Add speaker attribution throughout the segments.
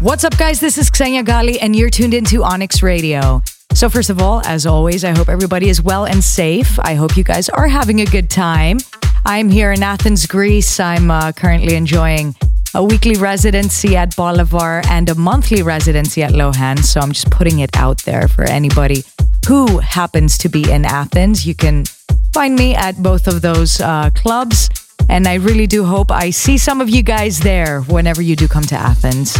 Speaker 1: What's up, guys? This is Xenia Ghali, and you're tuned into Onyx Radio. So, first of all, as always, I hope everybody is well and safe. I hope you guys are having a good time. I'm here in Athens, Greece. I'm uh, currently enjoying a weekly residency at Bolivar and a monthly residency at Lohan. So, I'm just putting it out there for anybody who happens to be in Athens. You can find me at both of those uh, clubs. And I really do hope I see some of you guys there whenever you do come to Athens.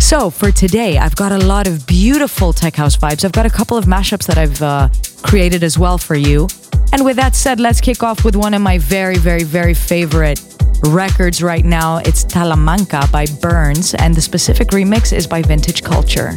Speaker 1: So, for today, I've got a lot of beautiful tech house vibes. I've got a couple of mashups that I've uh, created as well for you. And with that said, let's kick off with one of my very, very, very favorite records right now. It's Talamanca by Burns, and the specific remix is by Vintage Culture.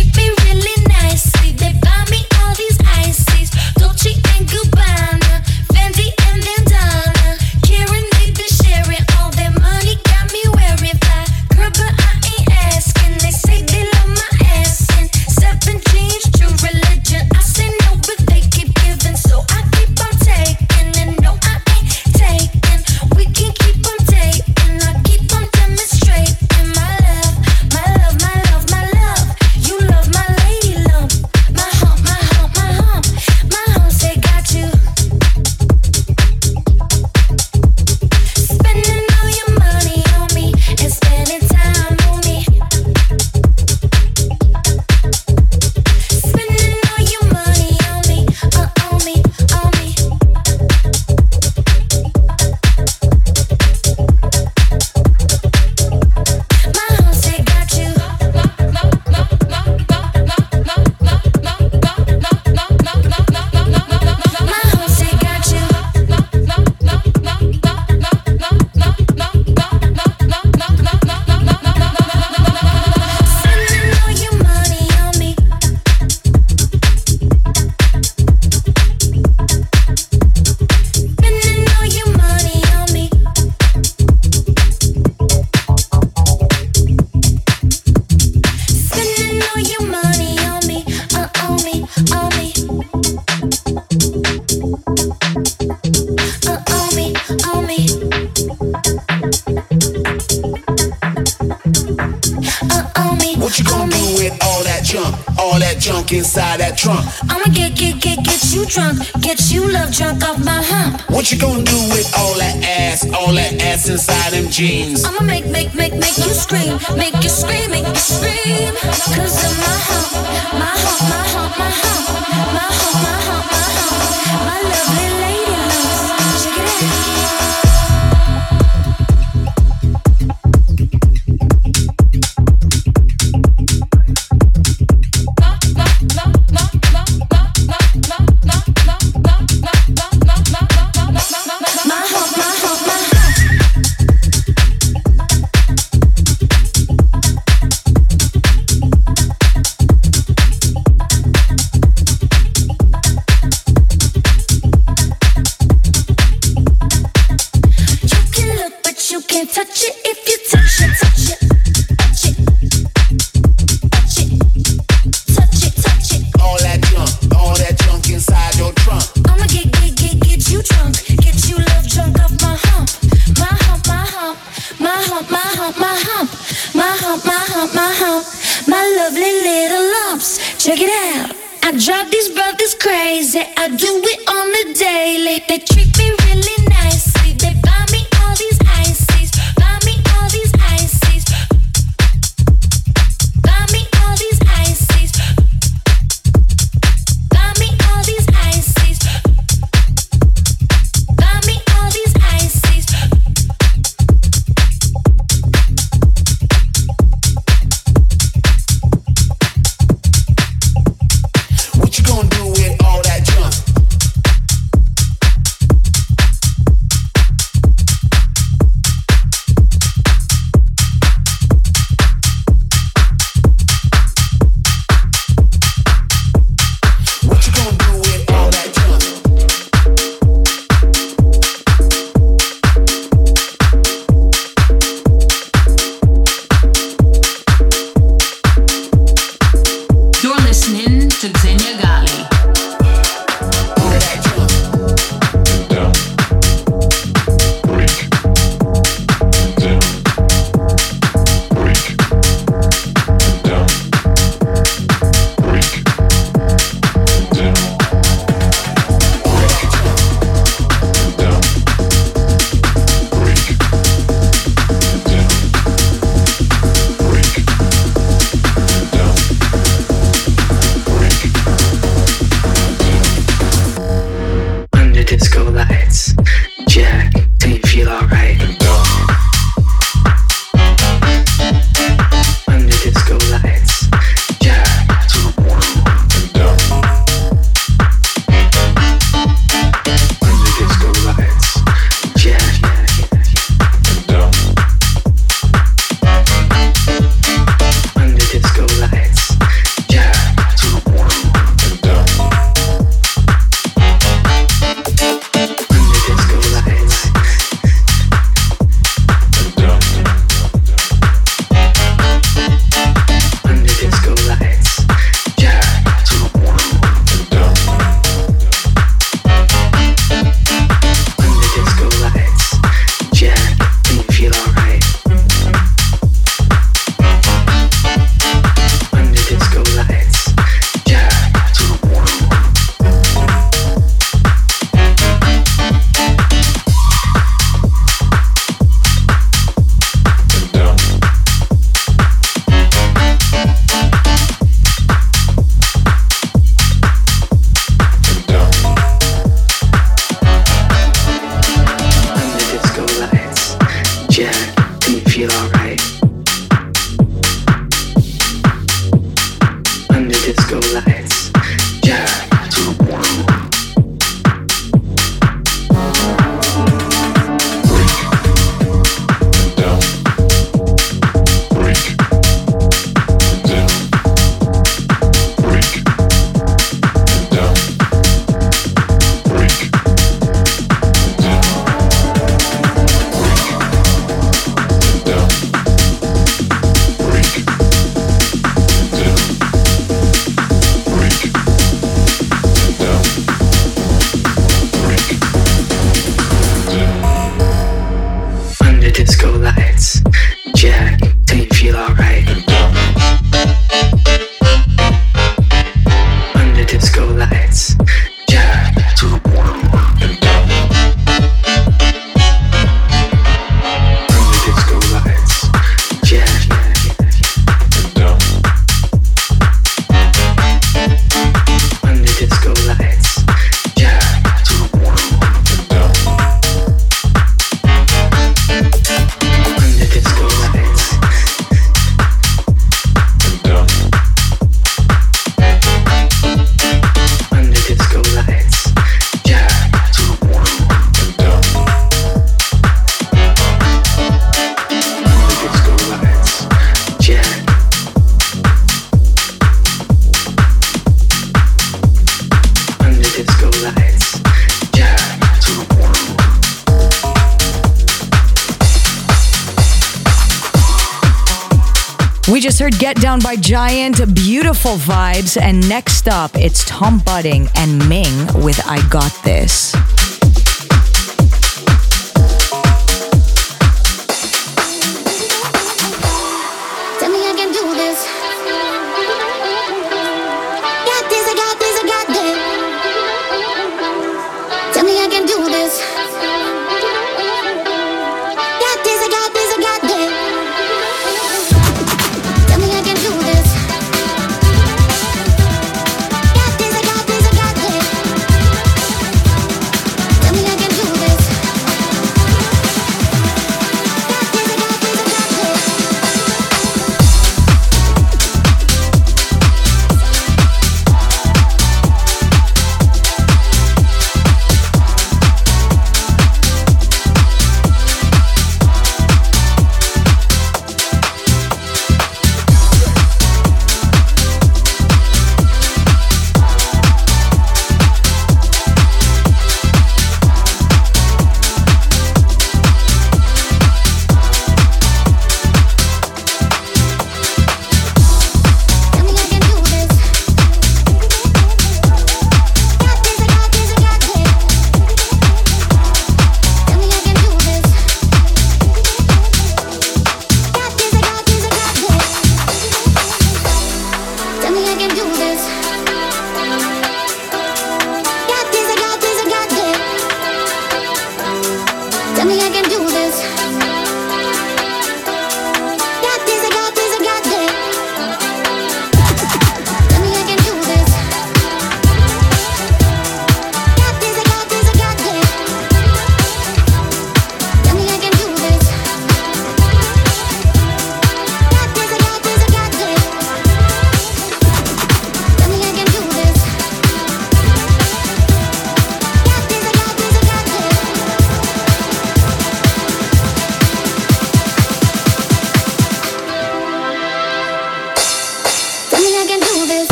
Speaker 2: Down by Giant, beautiful vibes. And next up, it's Tom Budin and Ming with I Got This.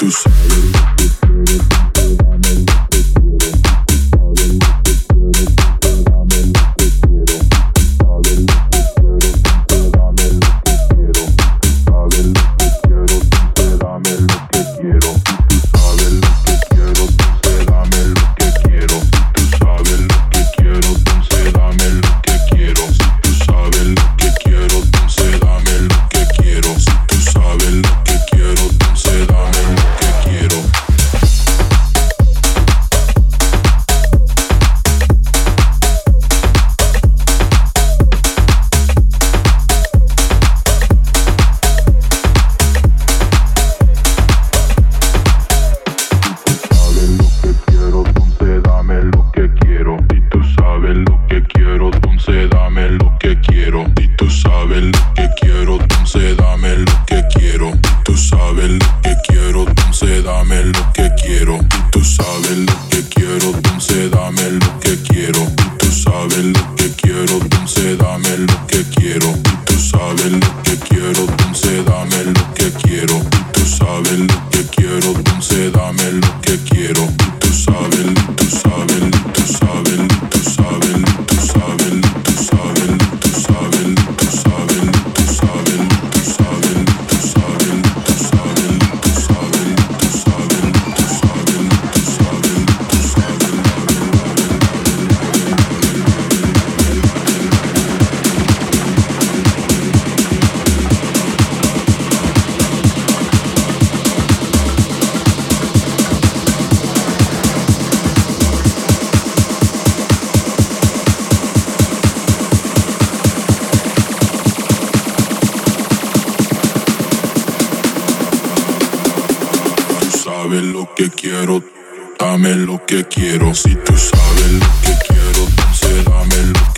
Speaker 2: Tu sabes. sabes lo que quiero, dame lo que quiero. Si tú sabes lo que quiero, entonces dame lo que quiero.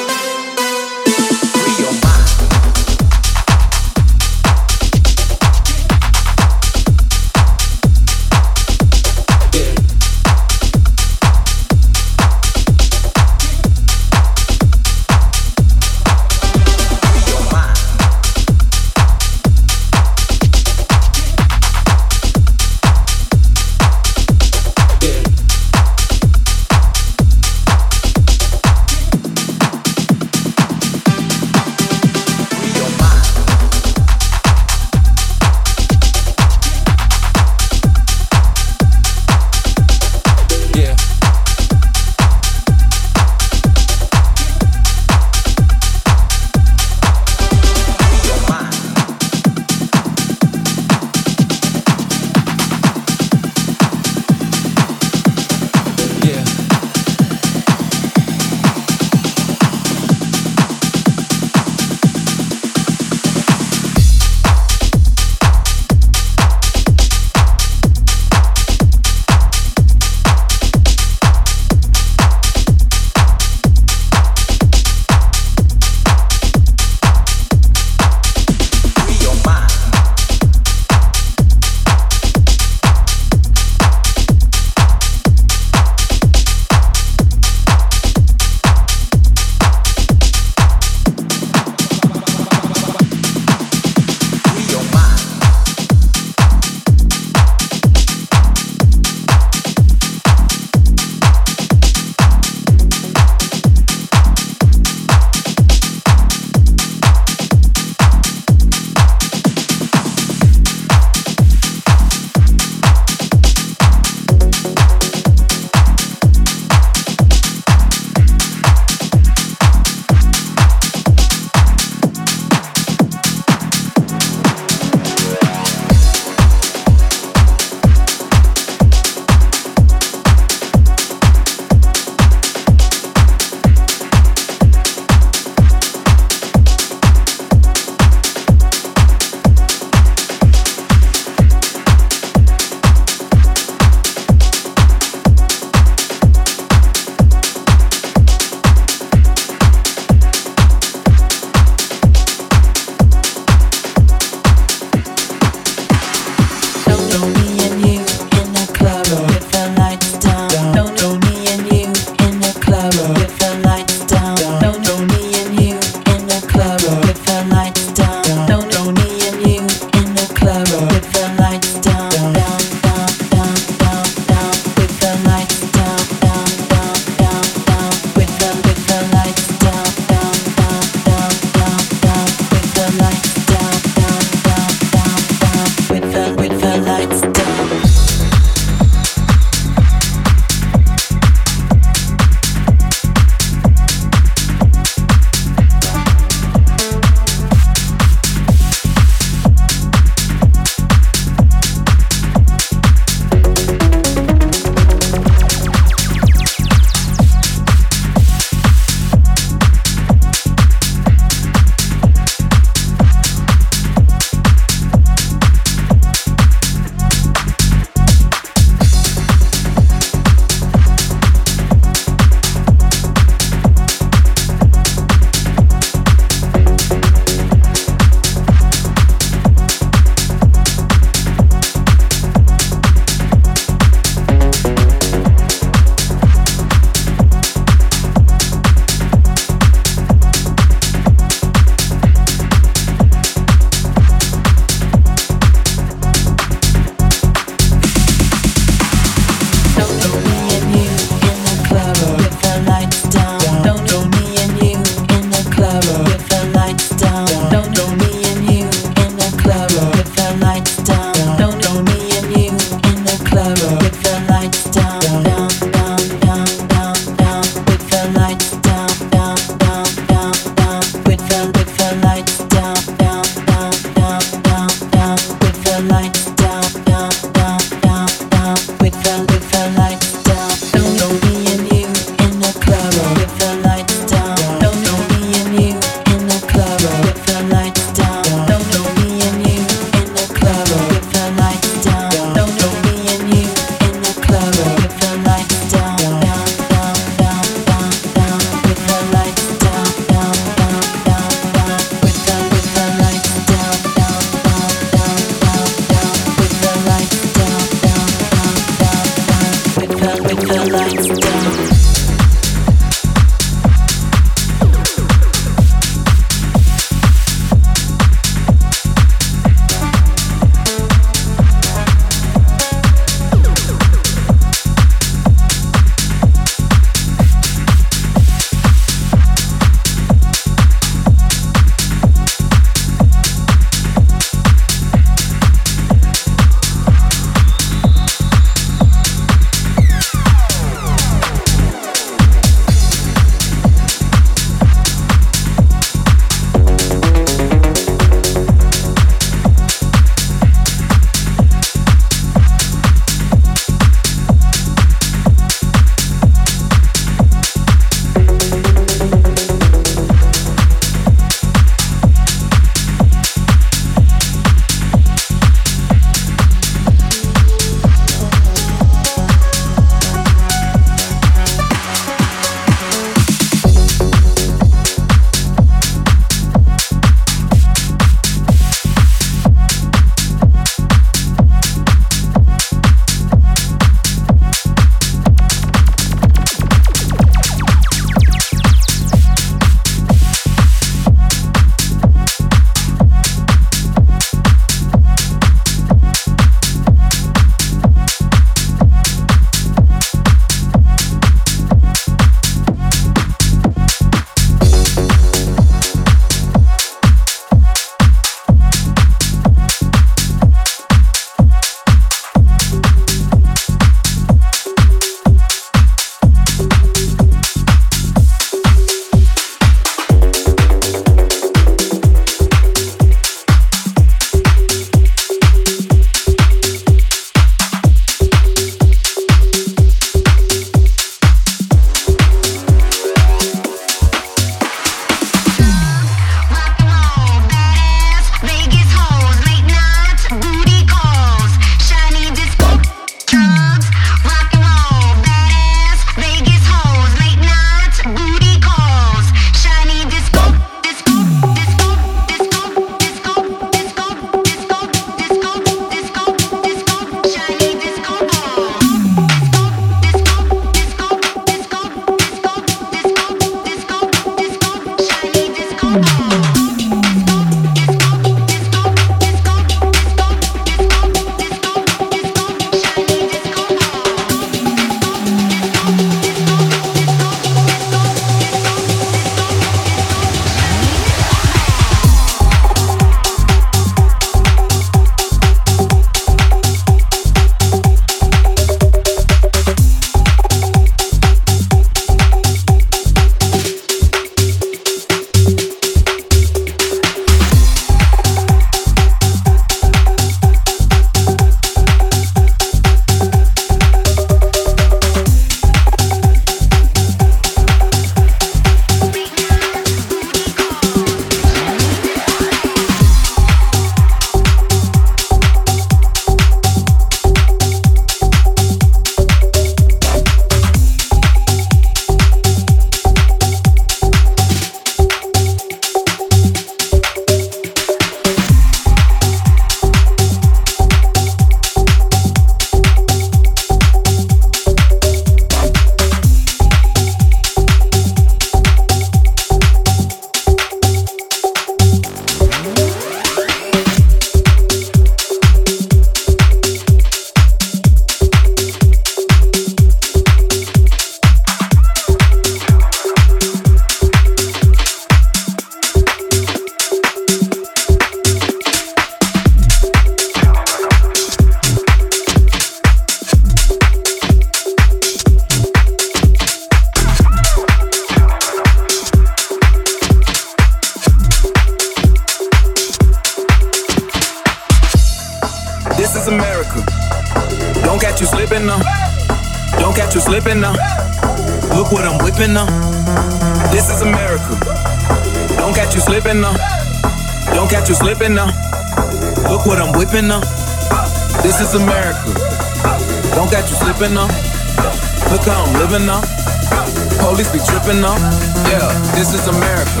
Speaker 2: This is America.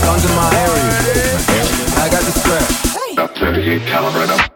Speaker 2: Come to my area. I
Speaker 1: got
Speaker 3: the strap.
Speaker 4: 38 caliber.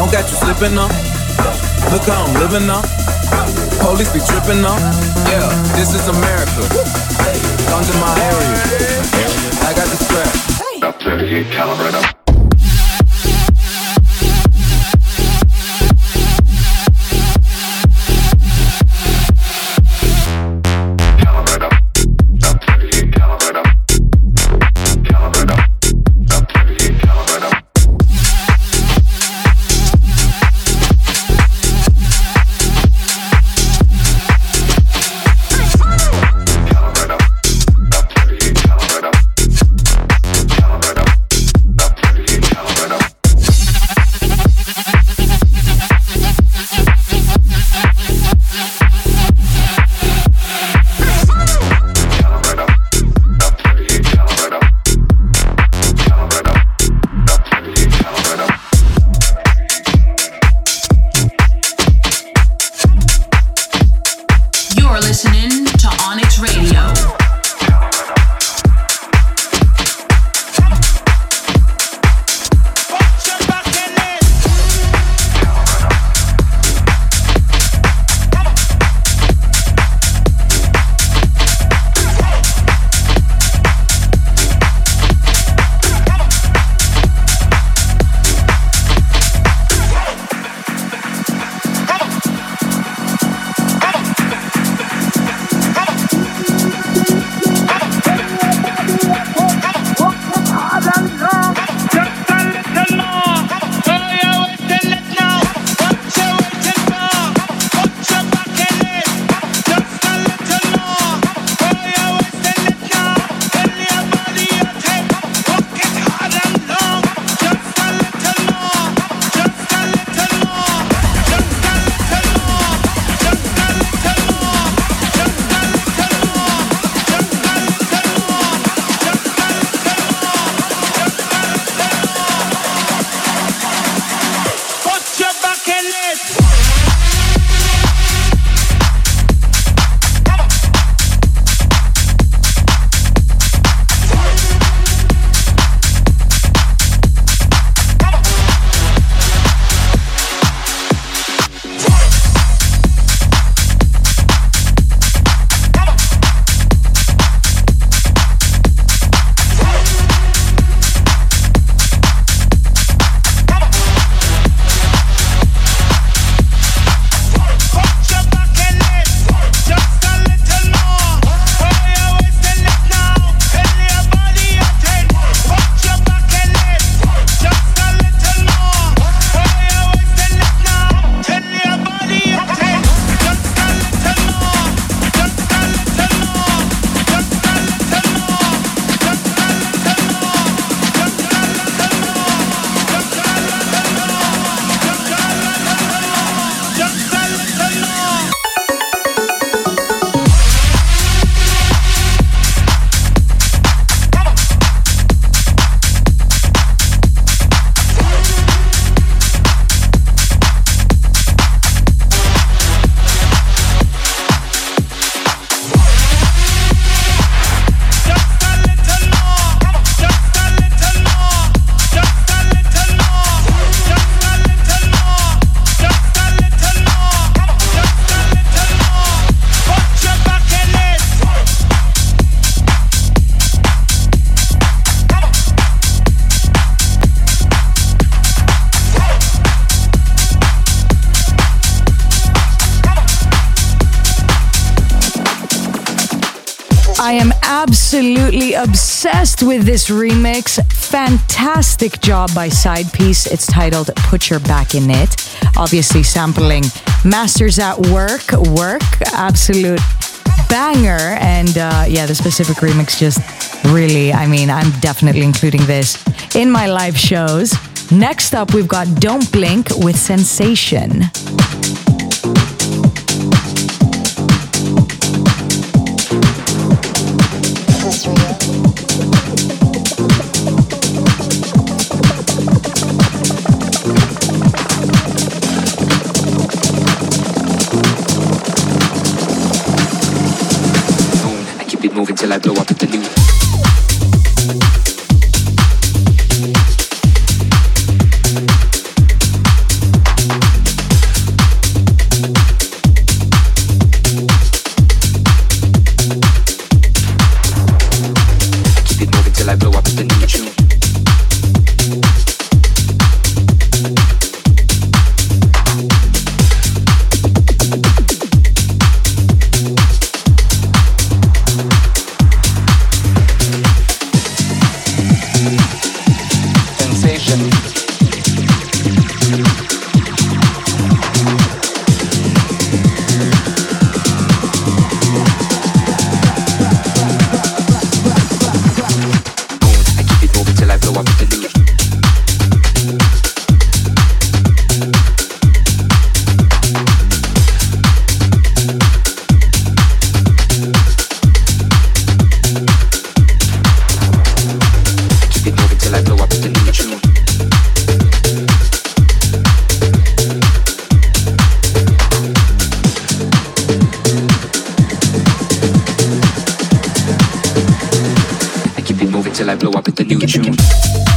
Speaker 4: Don't catch you slipping up. Look how I'm living up. Police be tripping up. Yeah, this is America. In my area. I got the strap.
Speaker 5: Up 38 caliber up.
Speaker 1: Absolutely obsessed with this remix. Fantastic job by Side Piece. It's titled Put Your Back in It. Obviously, sampling Masters at Work. Work. Absolute banger. And uh, yeah, the specific remix just really, I mean, I'm definitely including this in my live shows. Next up, we've got Don't Blink with Sensation.
Speaker 6: Till I blow up at the new.
Speaker 7: I blow up with the
Speaker 3: new
Speaker 1: tune.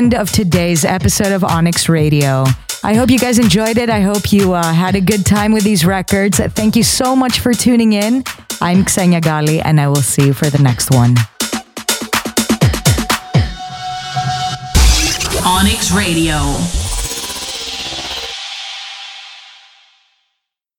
Speaker 1: End of today's episode of Onyx Radio. I hope you guys enjoyed it. I hope you uh, had a good time with these records. Thank you so much for tuning in. I'm Xenia Ghali, and I will see you for the next one.
Speaker 3: Onyx Radio.